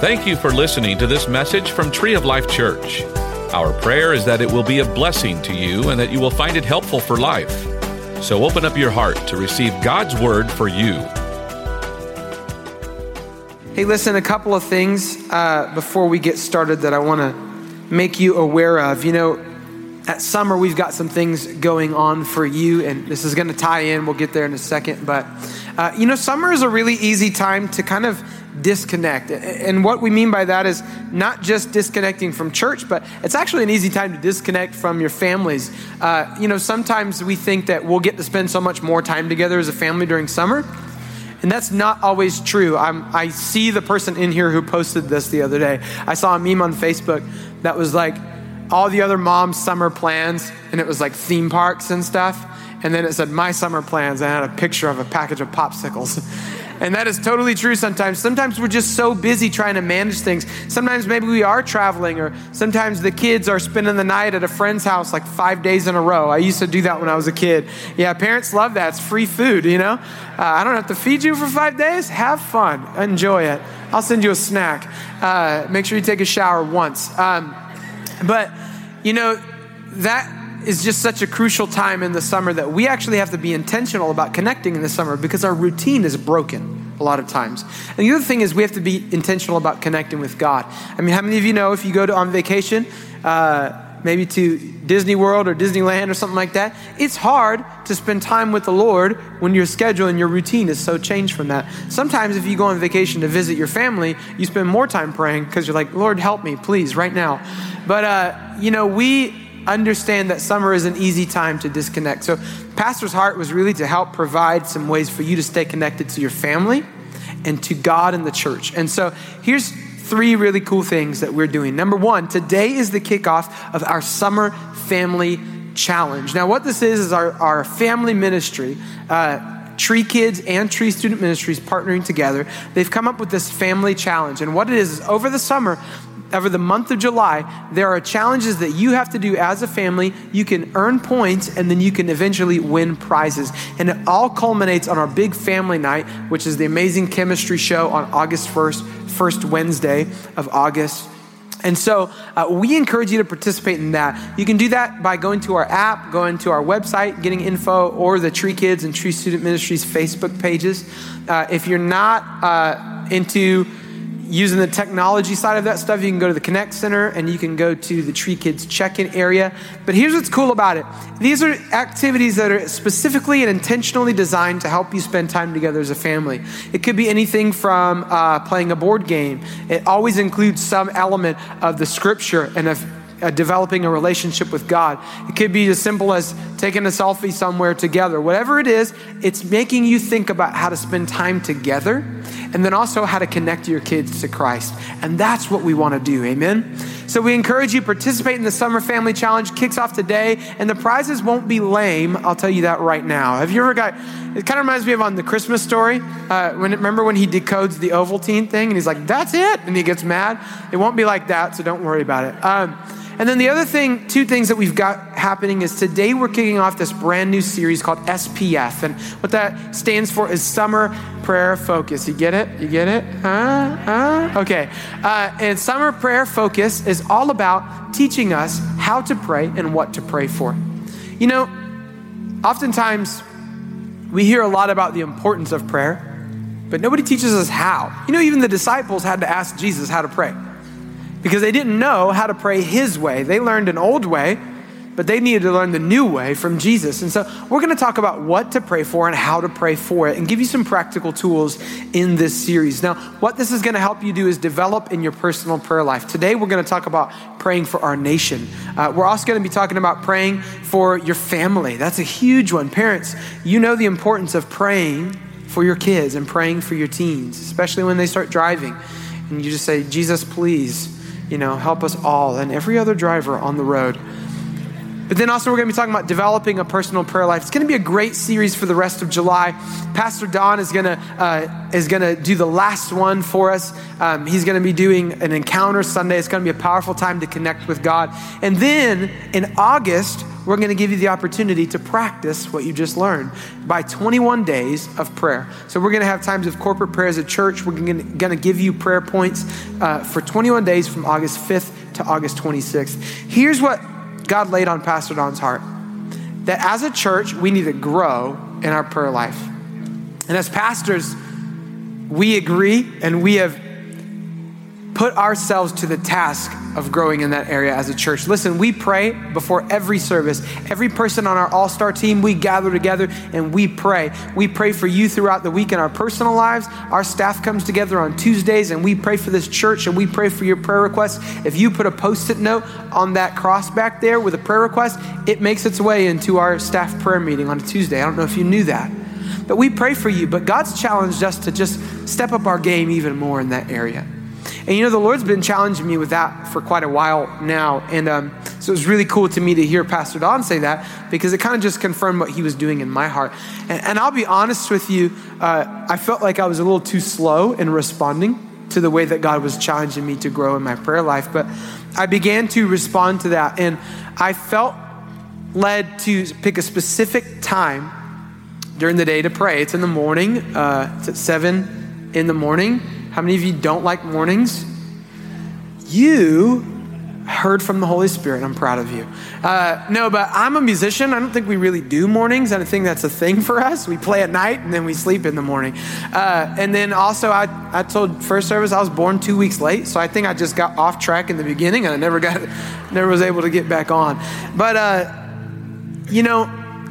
Thank you for listening to this message from Tree of Life Church. Our prayer is that it will be a blessing to you and that you will find it helpful for life. So open up your heart to receive God's word for you. Hey, listen, a couple of things uh, before we get started that I want to make you aware of. You know, at summer, we've got some things going on for you, and this is going to tie in. We'll get there in a second. But, uh, you know, summer is a really easy time to kind of disconnect. And what we mean by that is not just disconnecting from church, but it's actually an easy time to disconnect from your families. Uh, you know, sometimes we think that we'll get to spend so much more time together as a family during summer. And that's not always true. I'm, i see the person in here who posted this the other day. I saw a meme on Facebook that was like all the other moms' summer plans, and it was like theme parks and stuff. And then it said, My summer plans. And I had a picture of a package of popsicles. And that is totally true sometimes. Sometimes we're just so busy trying to manage things. Sometimes maybe we are traveling, or sometimes the kids are spending the night at a friend's house like five days in a row. I used to do that when I was a kid. Yeah, parents love that. It's free food, you know? Uh, I don't have to feed you for five days. Have fun, enjoy it. I'll send you a snack. Uh, make sure you take a shower once. Um, but, you know, that is just such a crucial time in the summer that we actually have to be intentional about connecting in the summer because our routine is broken a lot of times. And the other thing is we have to be intentional about connecting with God. I mean, how many of you know if you go to on vacation, uh, maybe to Disney World or Disneyland or something like that, it's hard to spend time with the Lord when your schedule and your routine is so changed from that. Sometimes, if you go on vacation to visit your family, you spend more time praying because you're like, Lord, help me, please, right now. But, uh, you know, we understand that summer is an easy time to disconnect. So, Pastor's heart was really to help provide some ways for you to stay connected to your family and to God and the church. And so, here's three really cool things that we're doing. Number one, today is the kickoff of our Summer Family Challenge. Now, what this is, is our, our family ministry. Uh, Tree Kids and Tree Student Ministries partnering together. They've come up with this family challenge. And what it is, is over the summer, over the month of July, there are challenges that you have to do as a family. You can earn points and then you can eventually win prizes. And it all culminates on our big family night, which is the amazing chemistry show on August 1st, first Wednesday of August. And so uh, we encourage you to participate in that. You can do that by going to our app, going to our website, getting info, or the Tree Kids and Tree Student Ministries Facebook pages. Uh, if you're not uh, into using the technology side of that stuff, you can go to the Connect Center and you can go to the Tree Kids check in area. But here's what's cool about it these are activities that are specifically and intentionally designed to help you spend time together as a family. It could be anything from uh, playing a board game, it always includes some element of the scripture and of uh, developing a relationship with God. It could be as simple as taking a selfie somewhere together. Whatever it is, it's making you think about how to spend time together and then also how to connect your kids to Christ. And that's what we want to do. Amen. So we encourage you participate in the Summer Family Challenge. Kicks off today, and the prizes won't be lame. I'll tell you that right now. Have you ever got? It kind of reminds me of on the Christmas story. Uh, when remember when he decodes the Ovaltine thing, and he's like, "That's it," and he gets mad. It won't be like that, so don't worry about it. Um, and then the other thing, two things that we've got happening is today we're kicking off this brand new series called SPF. And what that stands for is Summer Prayer Focus. You get it? You get it? Huh? Huh? Okay. Uh, and Summer Prayer Focus is all about teaching us how to pray and what to pray for. You know, oftentimes we hear a lot about the importance of prayer, but nobody teaches us how. You know, even the disciples had to ask Jesus how to pray because they didn't know how to pray his way. They learned an old way, but they needed to learn the new way from Jesus. And so we're going to talk about what to pray for and how to pray for it and give you some practical tools in this series. Now, what this is going to help you do is develop in your personal prayer life. Today, we're going to talk about praying for our nation. Uh, we're also going to be talking about praying for your family. That's a huge one. Parents, you know the importance of praying for your kids and praying for your teens, especially when they start driving. And you just say, Jesus, please you know, help us all and every other driver on the road. But then also, we're going to be talking about developing a personal prayer life. It's going to be a great series for the rest of July. Pastor Don is going to uh, is going to do the last one for us. Um, he's going to be doing an encounter Sunday. It's going to be a powerful time to connect with God. And then in August, we're going to give you the opportunity to practice what you just learned by 21 days of prayer. So we're going to have times of corporate prayer as a church. We're going to give you prayer points uh, for 21 days from August 5th to August 26th. Here's what God laid on Pastor Don's heart that as a church, we need to grow in our prayer life. And as pastors, we agree and we have put ourselves to the task of growing in that area as a church. Listen, we pray before every service. Every person on our all star team, we gather together and we pray. We pray for you throughout the week in our personal lives. Our staff comes together on Tuesdays and we pray for this church and we pray for your prayer requests. If you put a post it note on that cross back there with a prayer request, it makes its way into our staff prayer meeting on a Tuesday. I don't know if you knew that. But we pray for you, but God's challenged us to just step up our game even more in that area. And you know, the Lord's been challenging me with that for quite a while now. And um, so it was really cool to me to hear Pastor Don say that because it kind of just confirmed what he was doing in my heart. And, and I'll be honest with you, uh, I felt like I was a little too slow in responding to the way that God was challenging me to grow in my prayer life. But I began to respond to that. And I felt led to pick a specific time during the day to pray. It's in the morning, uh, it's at 7 in the morning. How many of you don't like mornings? You heard from the Holy Spirit. I'm proud of you. Uh, no, but I'm a musician. I don't think we really do mornings. I don't think that's a thing for us. We play at night and then we sleep in the morning. Uh, and then also, I, I told first service I was born two weeks late, so I think I just got off track in the beginning and I never got, never was able to get back on. But uh, you know,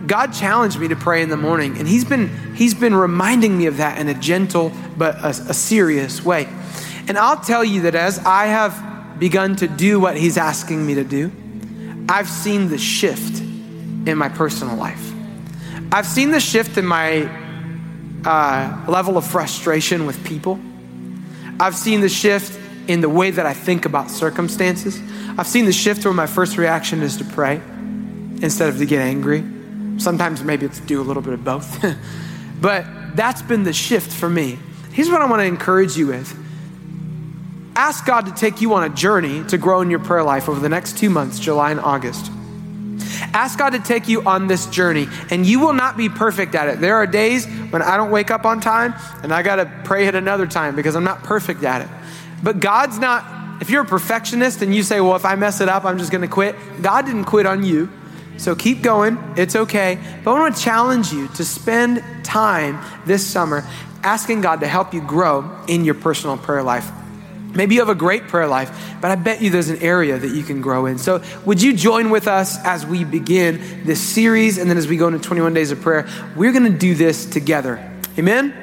God challenged me to pray in the morning, and He's been He's been reminding me of that in a gentle but a, a serious way. And I'll tell you that as I have begun to do what He's asking me to do, I've seen the shift in my personal life. I've seen the shift in my uh, level of frustration with people. I've seen the shift in the way that I think about circumstances. I've seen the shift where my first reaction is to pray instead of to get angry. Sometimes maybe it's do a little bit of both. but that's been the shift for me. Here's what I want to encourage you with ask God to take you on a journey to grow in your prayer life over the next two months, July and August. Ask God to take you on this journey, and you will not be perfect at it. There are days when I don't wake up on time, and I got to pray at another time because I'm not perfect at it. But God's not, if you're a perfectionist and you say, well, if I mess it up, I'm just going to quit, God didn't quit on you. So keep going, it's okay. But I want to challenge you to spend time this summer asking God to help you grow in your personal prayer life. Maybe you have a great prayer life, but I bet you there's an area that you can grow in. So, would you join with us as we begin this series and then as we go into 21 days of prayer? We're going to do this together. Amen?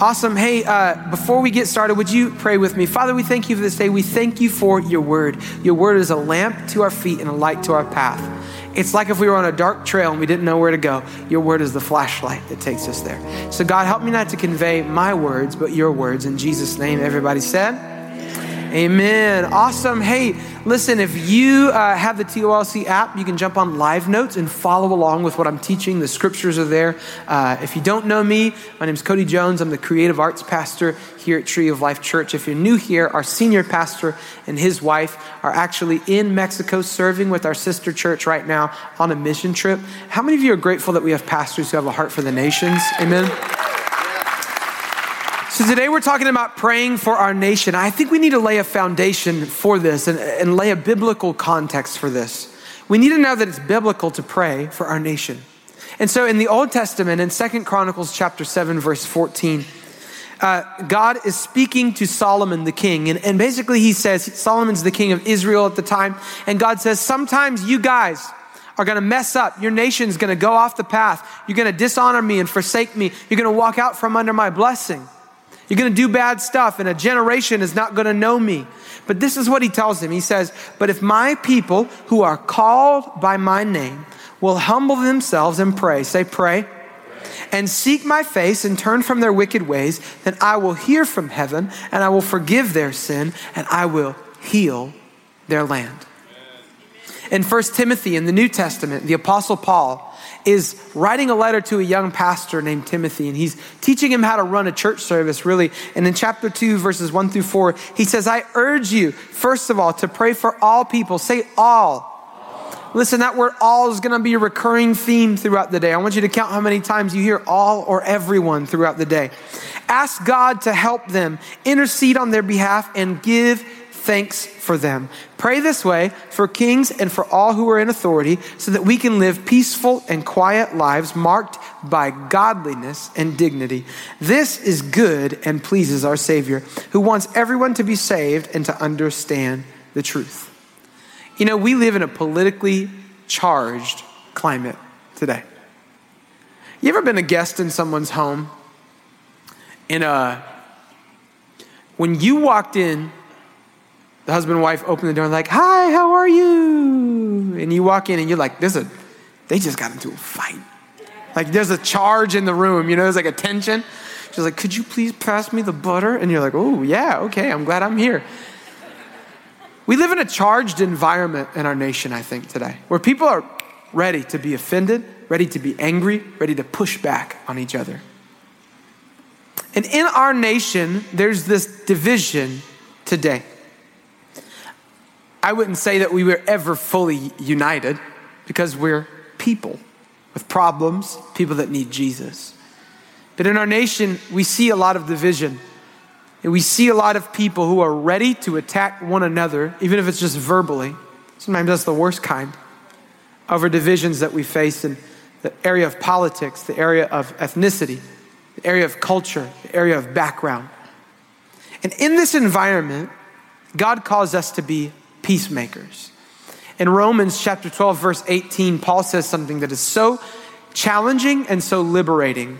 Awesome. Hey, uh, before we get started, would you pray with me? Father, we thank you for this day. We thank you for your word. Your word is a lamp to our feet and a light to our path. It's like if we were on a dark trail and we didn't know where to go. Your word is the flashlight that takes us there. So, God, help me not to convey my words, but your words. In Jesus' name, everybody said, Amen. Awesome. Hey, listen, if you uh, have the TOLC app, you can jump on live notes and follow along with what I'm teaching. The scriptures are there. Uh, if you don't know me, my name is Cody Jones. I'm the creative arts pastor here at Tree of Life Church. If you're new here, our senior pastor and his wife are actually in Mexico serving with our sister church right now on a mission trip. How many of you are grateful that we have pastors who have a heart for the nations? Amen. So, today we're talking about praying for our nation. I think we need to lay a foundation for this and, and, lay a biblical context for this. We need to know that it's biblical to pray for our nation. And so, in the Old Testament, in Second Chronicles chapter 7, verse 14, uh, God is speaking to Solomon the king. And, and basically, he says, Solomon's the king of Israel at the time. And God says, Sometimes you guys, are going to mess up. Your nation's going to go off the path. You're going to dishonor me and forsake me. You're going to walk out from under my blessing. You're going to do bad stuff, and a generation is not going to know me. But this is what he tells him. He says, But if my people who are called by my name will humble themselves and pray, say, pray, and seek my face and turn from their wicked ways, then I will hear from heaven and I will forgive their sin and I will heal their land. In 1 Timothy in the New Testament, the Apostle Paul is writing a letter to a young pastor named Timothy, and he's teaching him how to run a church service, really. And in chapter 2, verses 1 through 4, he says, I urge you, first of all, to pray for all people. Say all. Listen, that word all is going to be a recurring theme throughout the day. I want you to count how many times you hear all or everyone throughout the day. Ask God to help them, intercede on their behalf, and give thanks for them. Pray this way for kings and for all who are in authority so that we can live peaceful and quiet lives marked by godliness and dignity. This is good and pleases our Savior, who wants everyone to be saved and to understand the truth. You know, we live in a politically charged climate today. You ever been a guest in someone's home? In a, uh, when you walked in, the husband and wife open the door and like, "Hi, how are you?" And you walk in and you're like, "There's a, they just got into a fight. Like there's a charge in the room. You know, there's like a tension." She's like, "Could you please pass me the butter?" And you're like, "Oh yeah, okay. I'm glad I'm here." We live in a charged environment in our nation, I think, today, where people are ready to be offended, ready to be angry, ready to push back on each other. And in our nation, there's this division today. I wouldn't say that we were ever fully united because we're people with problems, people that need Jesus. But in our nation, we see a lot of division. And we see a lot of people who are ready to attack one another, even if it's just verbally. Sometimes that's the worst kind over divisions that we face in the area of politics, the area of ethnicity, the area of culture, the area of background. And in this environment, God calls us to be peacemakers. In Romans chapter 12, verse 18, Paul says something that is so challenging and so liberating.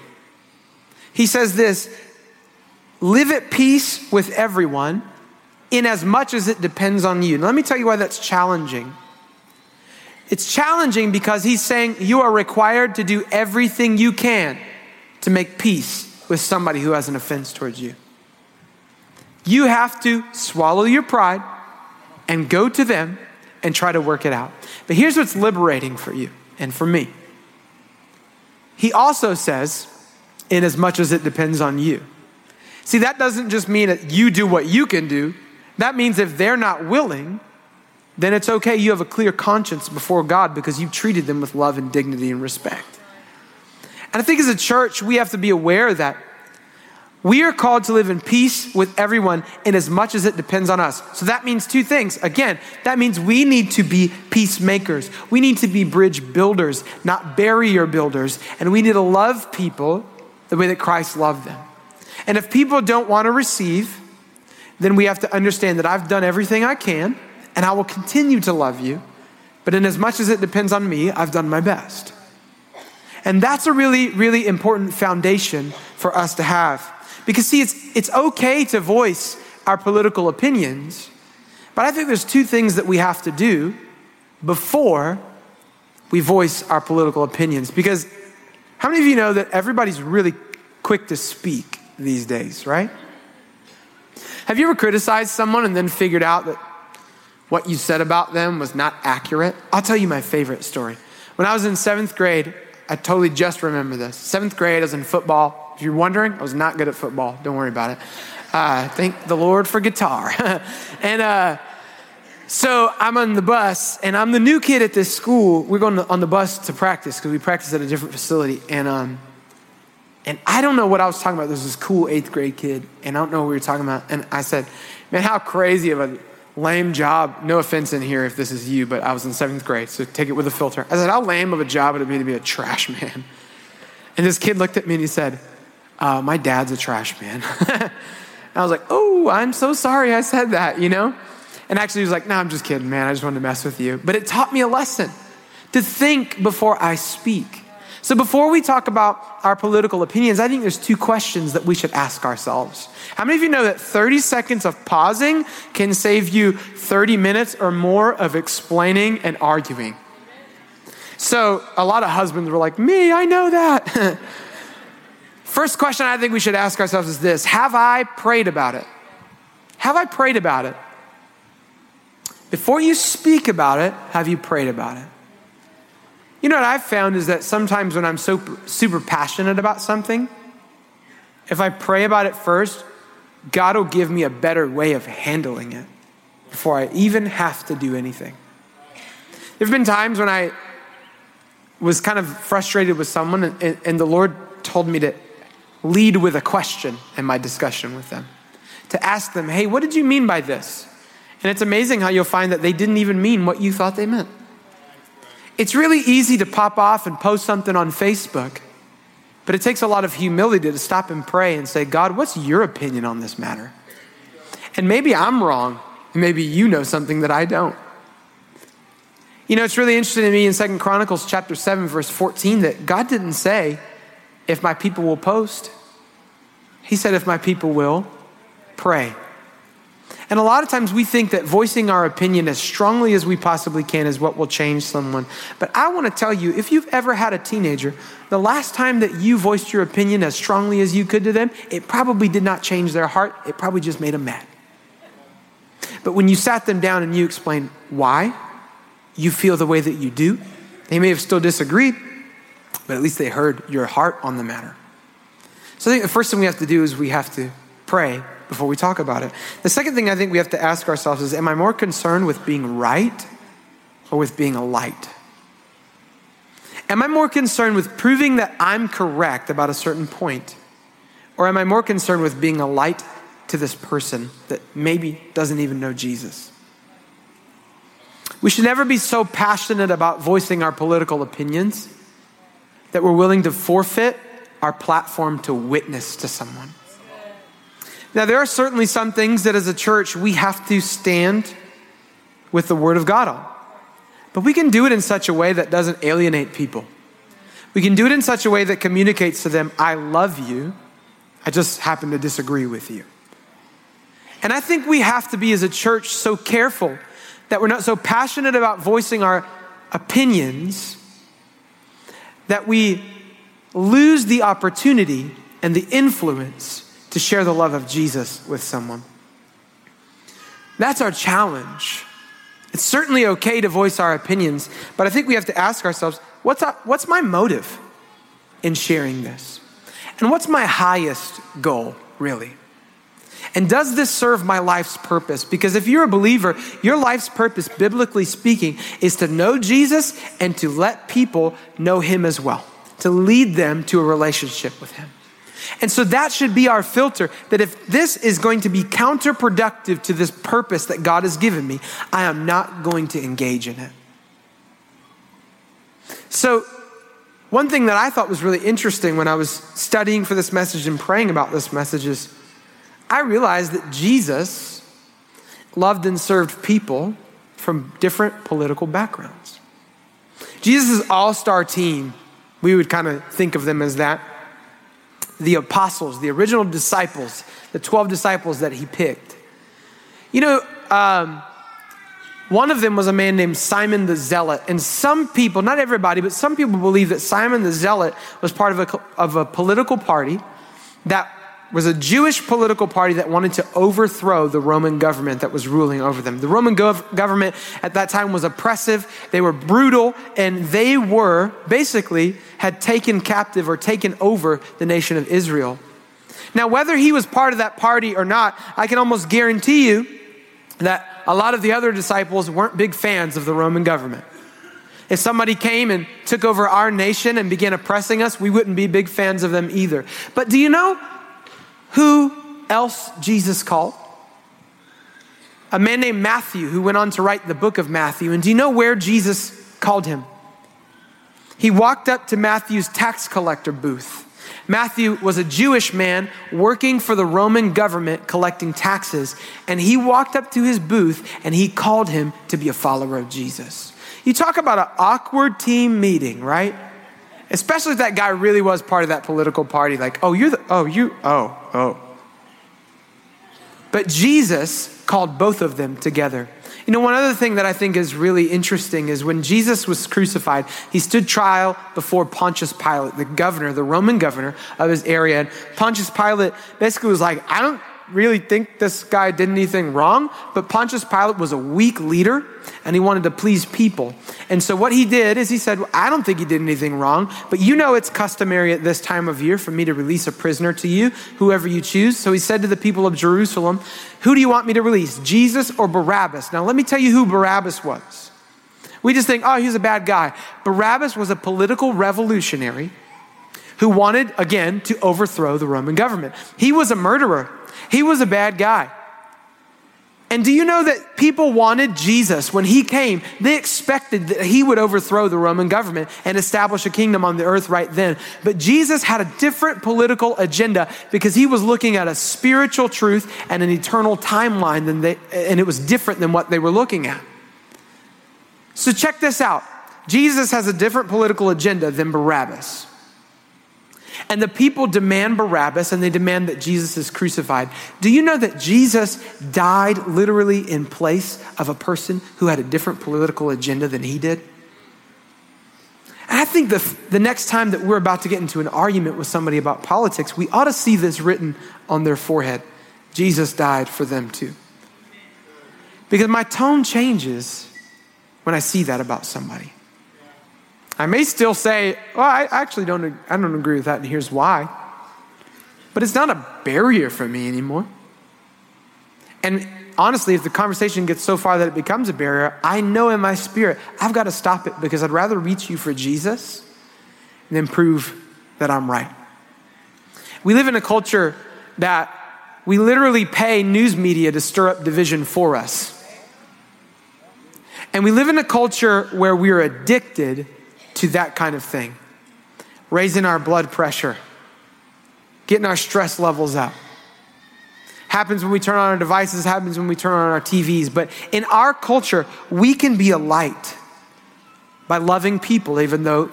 He says this live at peace with everyone in as much as it depends on you. Now, let me tell you why that's challenging. It's challenging because he's saying you are required to do everything you can to make peace with somebody who has an offense towards you. You have to swallow your pride and go to them and try to work it out. But here's what's liberating for you and for me. He also says, in as much as it depends on you. See, that doesn't just mean that you do what you can do. That means if they're not willing, then it's okay. You have a clear conscience before God because you've treated them with love and dignity and respect. And I think as a church, we have to be aware that we are called to live in peace with everyone in as much as it depends on us. So that means two things. Again, that means we need to be peacemakers. We need to be bridge builders, not barrier builders. And we need to love people the way that Christ loved them. And if people don't want to receive, then we have to understand that I've done everything I can and I will continue to love you. But in as much as it depends on me, I've done my best. And that's a really, really important foundation for us to have. Because, see, it's, it's okay to voice our political opinions, but I think there's two things that we have to do before we voice our political opinions. Because how many of you know that everybody's really quick to speak these days, right? Have you ever criticized someone and then figured out that what you said about them was not accurate? I'll tell you my favorite story. When I was in seventh grade, I totally just remember this. Seventh grade, I was in football. If you're wondering, I was not good at football. Don't worry about it. Uh, thank the Lord for guitar. and uh, so I'm on the bus, and I'm the new kid at this school. We're going on the bus to practice because we practice at a different facility. And um, and I don't know what I was talking about. There's this cool eighth grade kid, and I don't know what we were talking about. And I said, "Man, how crazy of a lame job. No offense in here if this is you, but I was in seventh grade, so take it with a filter. I said, how lame of a job would it be to be a trash man? And this kid looked at me and he said, uh, my dad's a trash man. I was like, oh, I'm so sorry I said that, you know? And actually, he was like, no, I'm just kidding, man. I just wanted to mess with you. But it taught me a lesson to think before I speak. So, before we talk about our political opinions, I think there's two questions that we should ask ourselves. How many of you know that 30 seconds of pausing can save you 30 minutes or more of explaining and arguing? So, a lot of husbands were like, Me, I know that. First question I think we should ask ourselves is this Have I prayed about it? Have I prayed about it? Before you speak about it, have you prayed about it? You know what I've found is that sometimes when I'm so super passionate about something, if I pray about it first, God will give me a better way of handling it before I even have to do anything. There have been times when I was kind of frustrated with someone, and, and, the Lord told me to lead with a question in my discussion with them. To ask them, hey, what did you mean by this? And it's amazing how you'll find that they didn't even mean what you thought they meant. It's really easy to pop off and post something on Facebook, but it takes a lot of humility to stop and pray and say, God, what's your opinion on this matter? And maybe I'm wrong. And maybe you know something that I don't. You know, it's really interesting to me in Second Chronicles chapter 7, verse 14, that God didn't say, if my people will post. He said, if my people will pray. And a lot of times we think that voicing our opinion as strongly as we possibly can is what will change someone. But I want to tell you if you've ever had a teenager, the last time that you voiced your opinion as strongly as you could to them, it probably did not change their heart. It probably just made them mad. But when you sat them down and you explained why, you feel the way that you do. They may have still disagreed, but at least they heard your heart on the matter. So I think the first thing we have to do is we have to pray before we talk about it. The second thing I think we have to ask ourselves is Am I more concerned with being right or with being a light? Am I more concerned with proving that I'm correct about a certain point? Or am I more concerned with being a light to this person that maybe doesn't even know Jesus? We should never be so passionate about voicing our political opinions that we're willing to forfeit our platform to witness to someone. Now, there are certainly some things that as a church we have to stand with the Word of God on. But we can do it in such a way that doesn't alienate people. We can do it in such a way that communicates to them, I love you, I just happen to disagree with you. And I think we have to be, as a church, so careful that we're not so passionate about voicing our opinions that we lose the opportunity and the influence to share the love of Jesus with someone. That's our challenge. It's certainly okay to voice our opinions, but I think we have to ask ourselves what's, what's my motive in sharing this? And what's my highest goal, really? And does this serve my life's purpose? Because if you're a believer, your life's purpose, biblically speaking, is to know Jesus and to let people know him as well, to lead them to a relationship with him. And so that should be our filter that if this is going to be counterproductive to this purpose that God has given me, I am not going to engage in it. So, one thing that I thought was really interesting when I was studying for this message and praying about this message is I realized that Jesus loved and served people from different political backgrounds. Jesus' all star team, we would kind of think of them as that. The apostles, the original disciples, the 12 disciples that he picked. You know, um, one of them was a man named Simon the Zealot. And some people, not everybody, but some people believe that Simon the Zealot was part of a, of a political party that was a Jewish political party that wanted to overthrow the Roman government that was ruling over them. The Roman gov- government at that time was oppressive, they were brutal, and they were basically had taken captive or taken over the nation of Israel. Now, whether he was part of that party or not, I can almost guarantee you that a lot of the other disciples weren't big fans of the Roman government. If somebody came and took over our nation and began oppressing us, we wouldn't be big fans of them either. But do you know who else Jesus called? A man named Matthew who went on to write the book of Matthew. And do you know where Jesus called him? He walked up to Matthew's tax collector booth. Matthew was a Jewish man working for the Roman government collecting taxes. And he walked up to his booth and he called him to be a follower of Jesus. You talk about an awkward team meeting, right? Especially if that guy really was part of that political party, like, oh, you're the, oh, you, oh, oh. But Jesus called both of them together. You know, one other thing that I think is really interesting is when Jesus was crucified, he stood trial before Pontius Pilate, the governor, the Roman governor of his area. And Pontius Pilate basically was like, I don't, really think this guy did anything wrong, but Pontius Pilate was a weak leader and he wanted to please people. And so what he did is he said, well, I don't think he did anything wrong, but you know it's customary at this time of year for me to release a prisoner to you, whoever you choose. So he said to the people of Jerusalem, Who do you want me to release, Jesus or Barabbas? Now let me tell you who Barabbas was. We just think, oh, he's a bad guy. Barabbas was a political revolutionary who wanted, again, to overthrow the Roman government. He was a murderer, he was a bad guy. And do you know that people wanted Jesus when he came? They expected that he would overthrow the Roman government and establish a kingdom on the earth right then. But Jesus had a different political agenda because he was looking at a spiritual truth and an eternal timeline than they, and it was different than what they were looking at. So check this out. Jesus has a different political agenda than Barabbas. And the people demand Barabbas and they demand that Jesus is crucified. Do you know that Jesus died literally in place of a person who had a different political agenda than he did? And I think the, the next time that we're about to get into an argument with somebody about politics, we ought to see this written on their forehead Jesus died for them too. Because my tone changes when I see that about somebody. I may still say, well, I actually don't, I don't agree with that, and here's why. But it's not a barrier for me anymore. And honestly, if the conversation gets so far that it becomes a barrier, I know in my spirit, I've got to stop it because I'd rather reach you for Jesus than prove that I'm right. We live in a culture that we literally pay news media to stir up division for us. And we live in a culture where we're addicted to that kind of thing, raising our blood pressure, getting our stress levels up. Happens when we turn on our devices, happens when we turn on our TVs. But in our culture, we can be a light by loving people, even though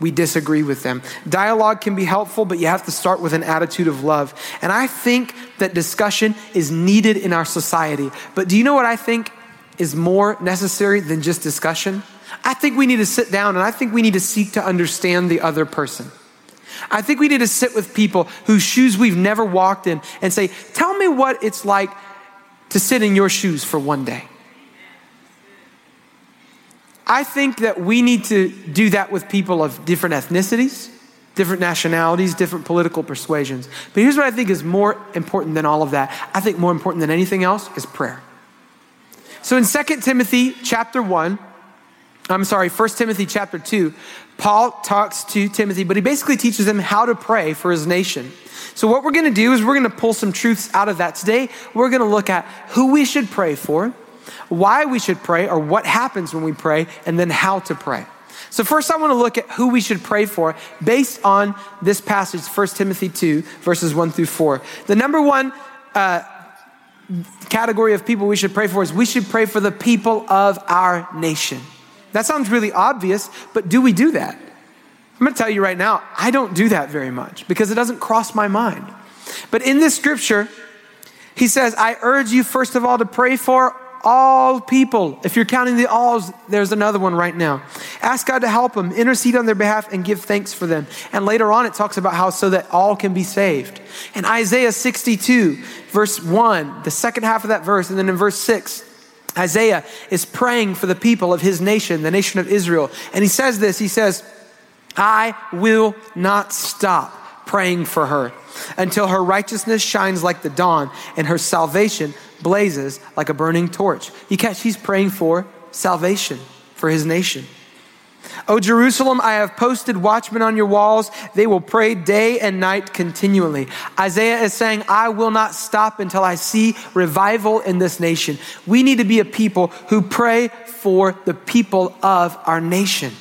we disagree with them. Dialogue can be helpful, but you have to start with an attitude of love. And I think that discussion is needed in our society. But do you know what I think is more necessary than just discussion? I think we need to sit down and I think we need to seek to understand the other person. I think we need to sit with people whose shoes we've never walked in and say, Tell me what it's like to sit in your shoes for one day. I think that we need to do that with people of different ethnicities, different nationalities, different political persuasions. But here's what I think is more important than all of that. I think more important than anything else is prayer. So in 2 Timothy chapter 1, I'm sorry, 1 Timothy chapter 2, Paul talks to Timothy, but he basically teaches him how to pray for his nation. So, what we're going to do is we're going to pull some truths out of that today. We're going to look at who we should pray for, why we should pray, or what happens when we pray, and then how to pray. So, first, I want to look at who we should pray for based on this passage, 1 Timothy 2, verses 1 through 4. The number one uh, category of people we should pray for is we should pray for the people of our nation. That sounds really obvious, but do we do that? I'm going to tell you right now, I don't do that very much because it doesn't cross my mind. But in this scripture, he says, I urge you first of all to pray for all people. If you're counting the alls, there's another one right now. Ask God to help them, intercede on their behalf, and give thanks for them. And later on, it talks about how so that all can be saved. In Isaiah 62, verse 1, the second half of that verse, and then in verse 6, Isaiah is praying for the people of his nation, the nation of Israel. And he says this He says, I will not stop praying for her until her righteousness shines like the dawn and her salvation blazes like a burning torch. You catch, he's praying for salvation for his nation. O Jerusalem, I have posted watchmen on your walls. They will pray day and night continually. Isaiah is saying, I will not stop until I see revival in this nation. We need to be a people who pray for the people of our nation.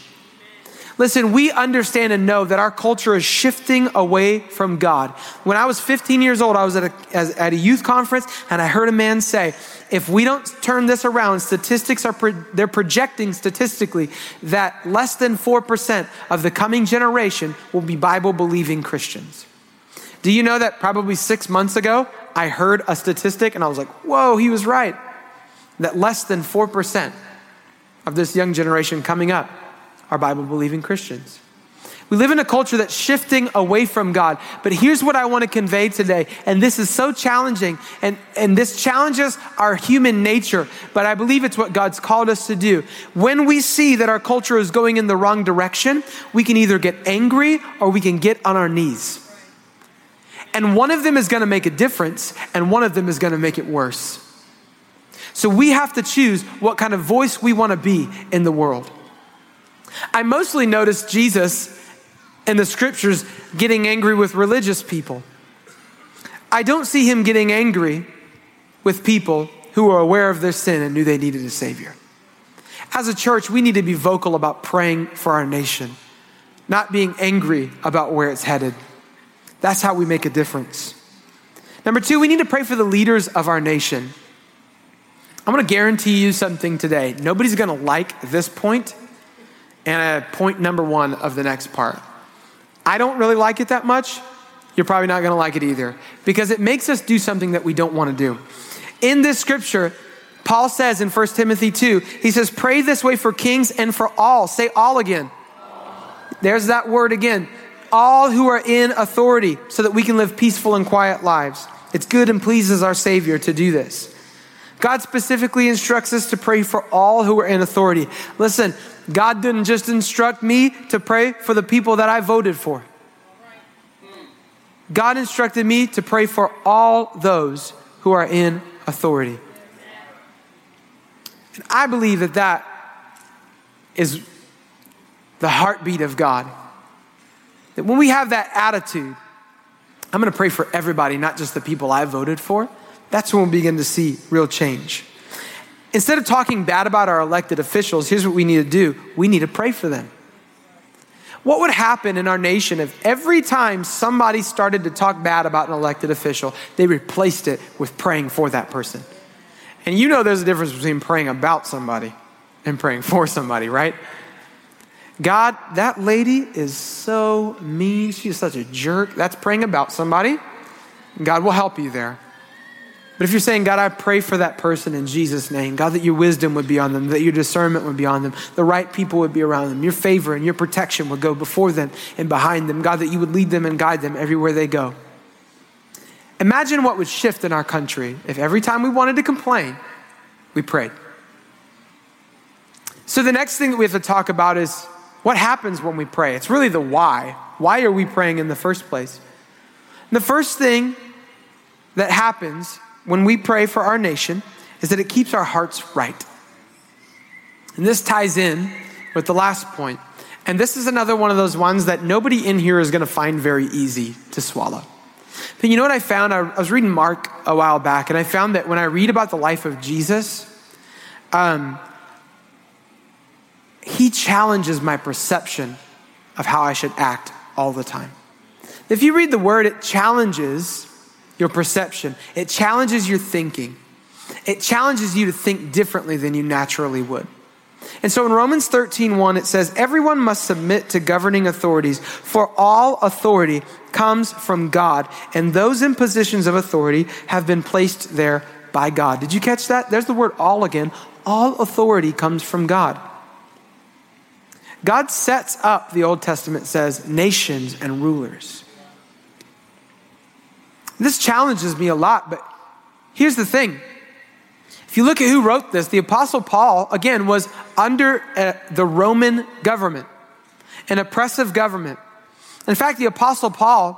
Listen, we understand and know that our culture is shifting away from God. When I was 15 years old, I was at a, at a youth conference and I heard a man say, if we don't turn this around, statistics are, pro- they're projecting statistically that less than 4% of the coming generation will be Bible believing Christians. Do you know that probably six months ago, I heard a statistic and I was like, whoa, he was right. That less than 4% of this young generation coming up are Bible believing Christians. We live in a culture that's shifting away from God. But here's what I want to convey today. And this is so challenging. And, and this challenges our human nature. But I believe it's what God's called us to do. When we see that our culture is going in the wrong direction, we can either get angry or we can get on our knees. And one of them is going to make a difference, and one of them is going to make it worse. So we have to choose what kind of voice we want to be in the world. I mostly notice Jesus in the scriptures getting angry with religious people. I don't see him getting angry with people who are aware of their sin and knew they needed a Savior. As a church, we need to be vocal about praying for our nation, not being angry about where it's headed. That's how we make a difference. Number two, we need to pray for the leaders of our nation. I'm gonna guarantee you something today. Nobody's gonna like this point and a point number one of the next part. I don't really like it that much. You're probably not going to like it either because it makes us do something that we don't want to do. In this scripture, Paul says in 1 Timothy 2, he says, Pray this way for kings and for all. Say all again. There's that word again. All who are in authority, so that we can live peaceful and quiet lives. It's good and pleases our Savior to do this. God specifically instructs us to pray for all who are in authority. Listen, God didn't just instruct me to pray for the people that I voted for. God instructed me to pray for all those who are in authority. And I believe that that is the heartbeat of God. That when we have that attitude, I'm going to pray for everybody, not just the people I voted for, that's when we begin to see real change. Instead of talking bad about our elected officials, here's what we need to do we need to pray for them. What would happen in our nation if every time somebody started to talk bad about an elected official, they replaced it with praying for that person? And you know there's a difference between praying about somebody and praying for somebody, right? God, that lady is so mean. She's such a jerk. That's praying about somebody. God will help you there. But if you're saying, God, I pray for that person in Jesus' name, God, that your wisdom would be on them, that your discernment would be on them, the right people would be around them, your favor and your protection would go before them and behind them, God, that you would lead them and guide them everywhere they go. Imagine what would shift in our country if every time we wanted to complain, we prayed. So the next thing that we have to talk about is what happens when we pray. It's really the why. Why are we praying in the first place? And the first thing that happens when we pray for our nation is that it keeps our hearts right. And this ties in with the last point. And this is another one of those ones that nobody in here is going to find very easy to swallow. But you know what I found? I was reading Mark a while back, and I found that when I read about the life of Jesus, um, he challenges my perception of how I should act all the time. If you read the word, it challenges your perception, it challenges your thinking. It challenges you to think differently than you naturally would. And so in Romans 13, 1, it says, Everyone must submit to governing authorities, for all authority comes from God, and those in positions of authority have been placed there by God. Did you catch that? There's the word all again. All authority comes from God. God sets up, the Old Testament says, nations and rulers. This challenges me a lot, but here's the thing. If you look at who wrote this, the Apostle Paul, again, was under uh, the Roman government, an oppressive government. In fact, the Apostle Paul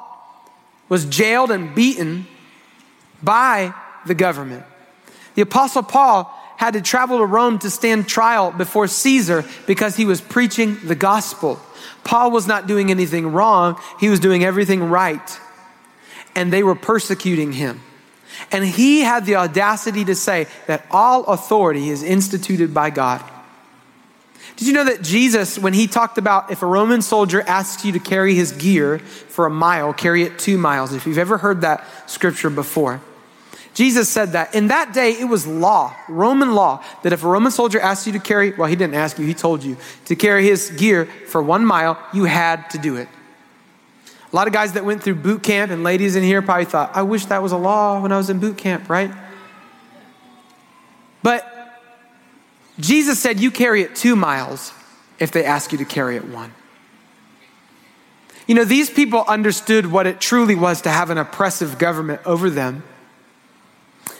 was jailed and beaten by the government. The Apostle Paul had to travel to Rome to stand trial before Caesar because he was preaching the gospel. Paul was not doing anything wrong, he was doing everything right and they were persecuting him. And he had the audacity to say that all authority is instituted by God. Did you know that Jesus, when he talked about if a Roman soldier asks you to carry his gear for a mile, carry it two miles? If you've ever heard that scripture before, Jesus said that in that day it was law, Roman law, that if a Roman soldier asked you to carry, well, he didn't ask you, he told you to carry his gear for one mile, you had to do it. A lot of guys that went through boot camp and ladies in here probably thought, I wish that was a law when I was in boot camp, right? But Jesus said you carry it two miles if they ask you to carry it one. You know, these people understood what it truly was to have an oppressive government over them,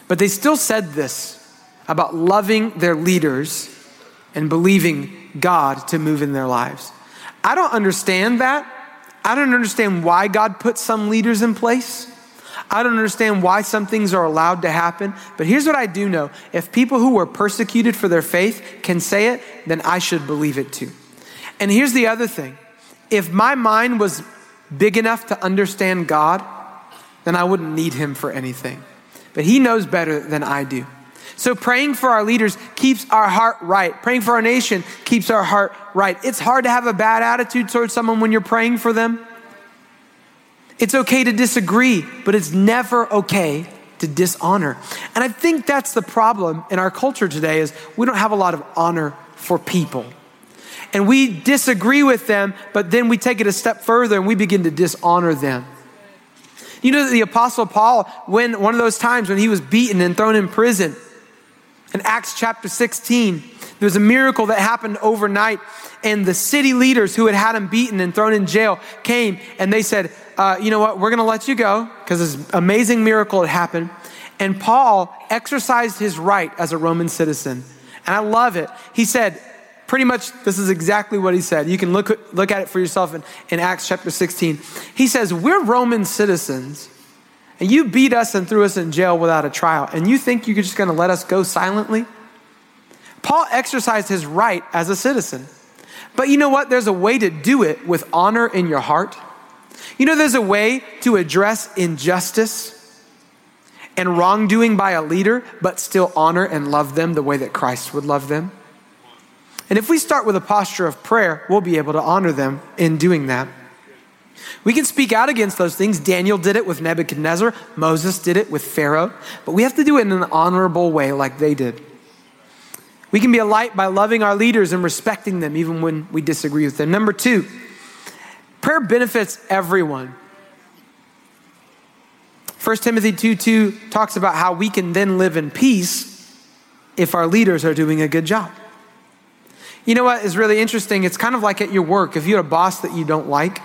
but they still said this about loving their leaders and believing God to move in their lives. I don't understand that. I don't understand why God put some leaders in place. I don't understand why some things are allowed to happen. But here's what I do know if people who were persecuted for their faith can say it, then I should believe it too. And here's the other thing if my mind was big enough to understand God, then I wouldn't need Him for anything. But He knows better than I do. So praying for our leaders keeps our heart right. Praying for our nation keeps our heart right. It's hard to have a bad attitude towards someone when you're praying for them. It's okay to disagree, but it's never okay to dishonor. And I think that's the problem in our culture today is we don't have a lot of honor for people. And we disagree with them, but then we take it a step further and we begin to dishonor them. You know that the apostle Paul, when one of those times when he was beaten and thrown in prison, in Acts chapter 16, there was a miracle that happened overnight, and the city leaders who had had him beaten and thrown in jail came and they said, uh, You know what? We're going to let you go because this amazing miracle had happened. And Paul exercised his right as a Roman citizen. And I love it. He said, pretty much this is exactly what he said. You can look, look at it for yourself in, in Acts chapter 16. He says, We're Roman citizens and you beat us and threw us in jail without a trial, and you think you're just going to let us go silently? Paul exercised his right as a citizen. But you know what? There's a way to do it with honor in your heart. You know, there's a way to address injustice and wrongdoing by a leader, but still honor and love them the way that Christ would love them. And if we start with a posture of prayer, we'll be able to honor them in doing that. We can speak out against those things. Daniel did it with Nebuchadnezzar, Moses did it with Pharaoh, but we have to do it in an honorable way like they did. We can be a light by loving our leaders and respecting them even when we disagree with them. Number two, prayer benefits everyone. 1 Timothy 2 2 talks about how we can then live in peace if our leaders are doing a good job. You know what is really interesting? It's kind of like at your work. If you have a boss that you don't like,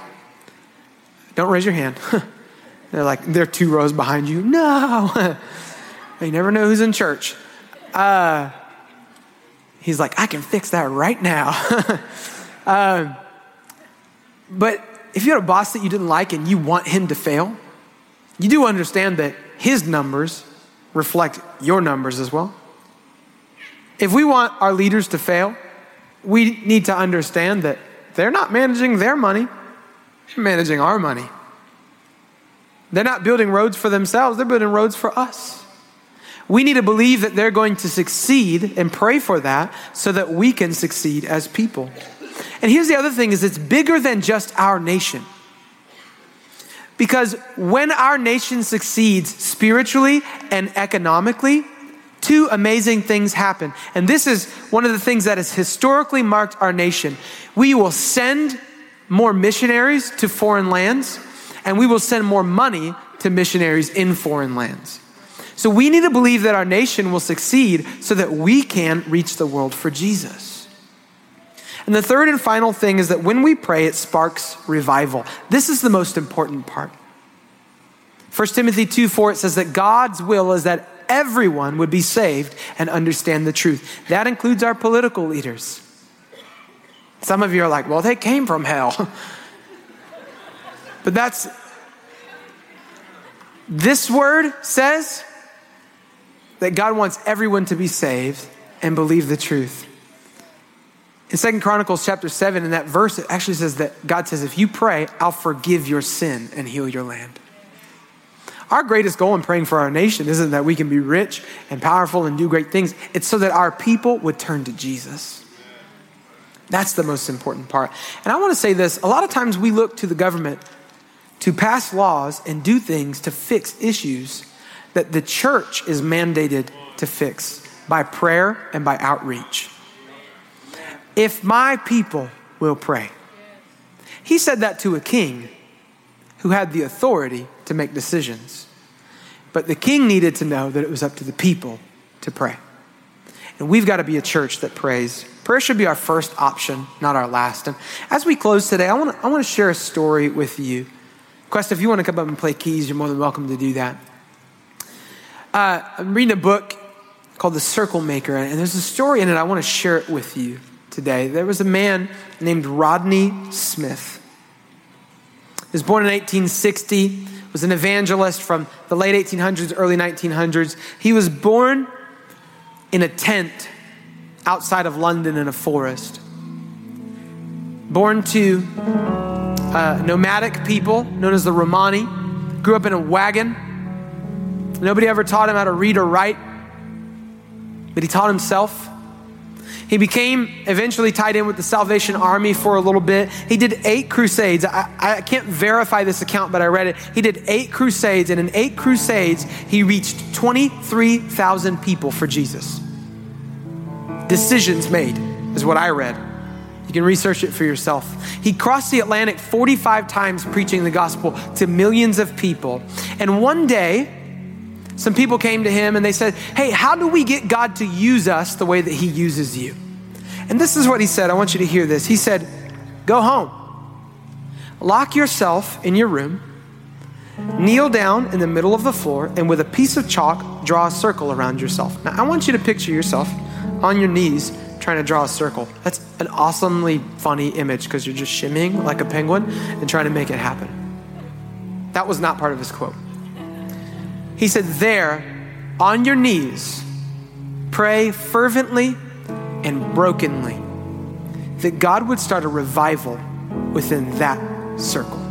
don't raise your hand. they're like, they're two rows behind you. No. you never know who's in church. Uh, he's like, I can fix that right now. um, but if you had a boss that you didn't like and you want him to fail, you do understand that his numbers reflect your numbers as well. If we want our leaders to fail, we need to understand that they're not managing their money, they're managing our money. They're not building roads for themselves, they're building roads for us. We need to believe that they're going to succeed and pray for that so that we can succeed as people. And here's the other thing is it's bigger than just our nation. Because when our nation succeeds spiritually and economically, two amazing things happen. And this is one of the things that has historically marked our nation. We will send more missionaries to foreign lands, and we will send more money to missionaries in foreign lands. So we need to believe that our nation will succeed so that we can reach the world for Jesus. And the third and final thing is that when we pray, it sparks revival. This is the most important part. 1 Timothy 2 4, it says that God's will is that everyone would be saved and understand the truth. That includes our political leaders. Some of you are like, well, they came from hell. but that's, this word says that God wants everyone to be saved and believe the truth. In Second Chronicles chapter 7, in that verse, it actually says that God says, if you pray, I'll forgive your sin and heal your land. Our greatest goal in praying for our nation isn't that we can be rich and powerful and do great things. It's so that our people would turn to Jesus. That's the most important part. And I want to say this a lot of times we look to the government to pass laws and do things to fix issues that the church is mandated to fix by prayer and by outreach. If my people will pray. He said that to a king who had the authority to make decisions. But the king needed to know that it was up to the people to pray. And we've got to be a church that prays. Prayer should be our first option, not our last. And as we close today, I want to, I want to share a story with you. Quest, if you want to come up and play keys, you're more than welcome to do that. Uh, I'm reading a book called The Circle Maker, and there's a story in it I want to share it with you today. There was a man named Rodney Smith. He was born in 1860, was an evangelist from the late 1800s, early 1900s. He was born in a tent outside of London in a forest. Born to uh, nomadic people known as the Romani, grew up in a wagon. Nobody ever taught him how to read or write, but he taught himself. He became eventually tied in with the Salvation Army for a little bit. He did eight crusades. I, I, can't verify this account, but I read it. He did eight crusades, and in eight crusades, he reached 23,000 people for Jesus. Decisions made, is what I read. You can research it for yourself. He crossed the Atlantic 45 times preaching the gospel to millions of people. And one day, some people came to him and they said, Hey, how do we get God to use us the way that he uses you? And this is what he said. I want you to hear this. He said, Go home, lock yourself in your room, kneel down in the middle of the floor, and with a piece of chalk, draw a circle around yourself. Now, I want you to picture yourself on your knees trying to draw a circle. That's an awesomely funny image because you're just shimmying like a penguin and trying to make it happen. That was not part of his quote. He said, There, on your knees, pray fervently and brokenly that God would start a revival within that circle.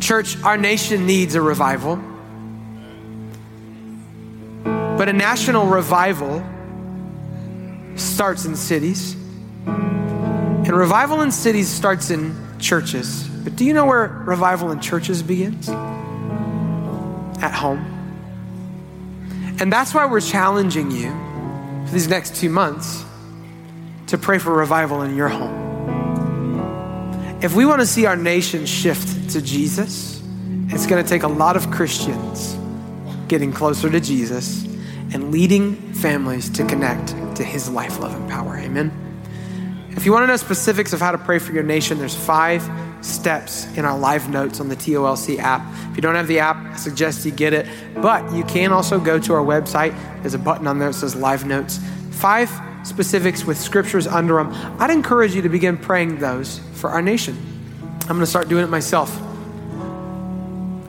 Church, our nation needs a revival. But a national revival starts in cities. And revival in cities starts in churches. But do you know where revival in churches begins? at home. And that's why we're challenging you for these next two months to pray for revival in your home. If we want to see our nation shift to Jesus, it's going to take a lot of Christians getting closer to Jesus and leading families to connect to his life, love, and power. Amen. If you want to know specifics of how to pray for your nation, there's five steps in our live notes on the TOLC app. If you don't have the app, I suggest you get it. But you can also go to our website. There's a button on there that says live notes. Five specifics with scriptures under them. I'd encourage you to begin praying those for our nation. I'm going to start doing it myself.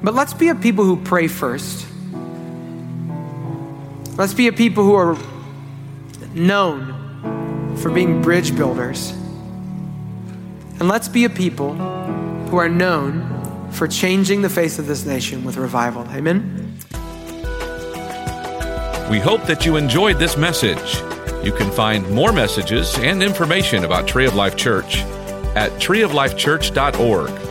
But let's be a people who pray first. Let's be a people who are known for being bridge builders. And let's be a people who are known for changing the face of this nation with revival. Amen. We hope that you enjoyed this message. You can find more messages and information about Tree of Life Church at treeoflifechurch.org.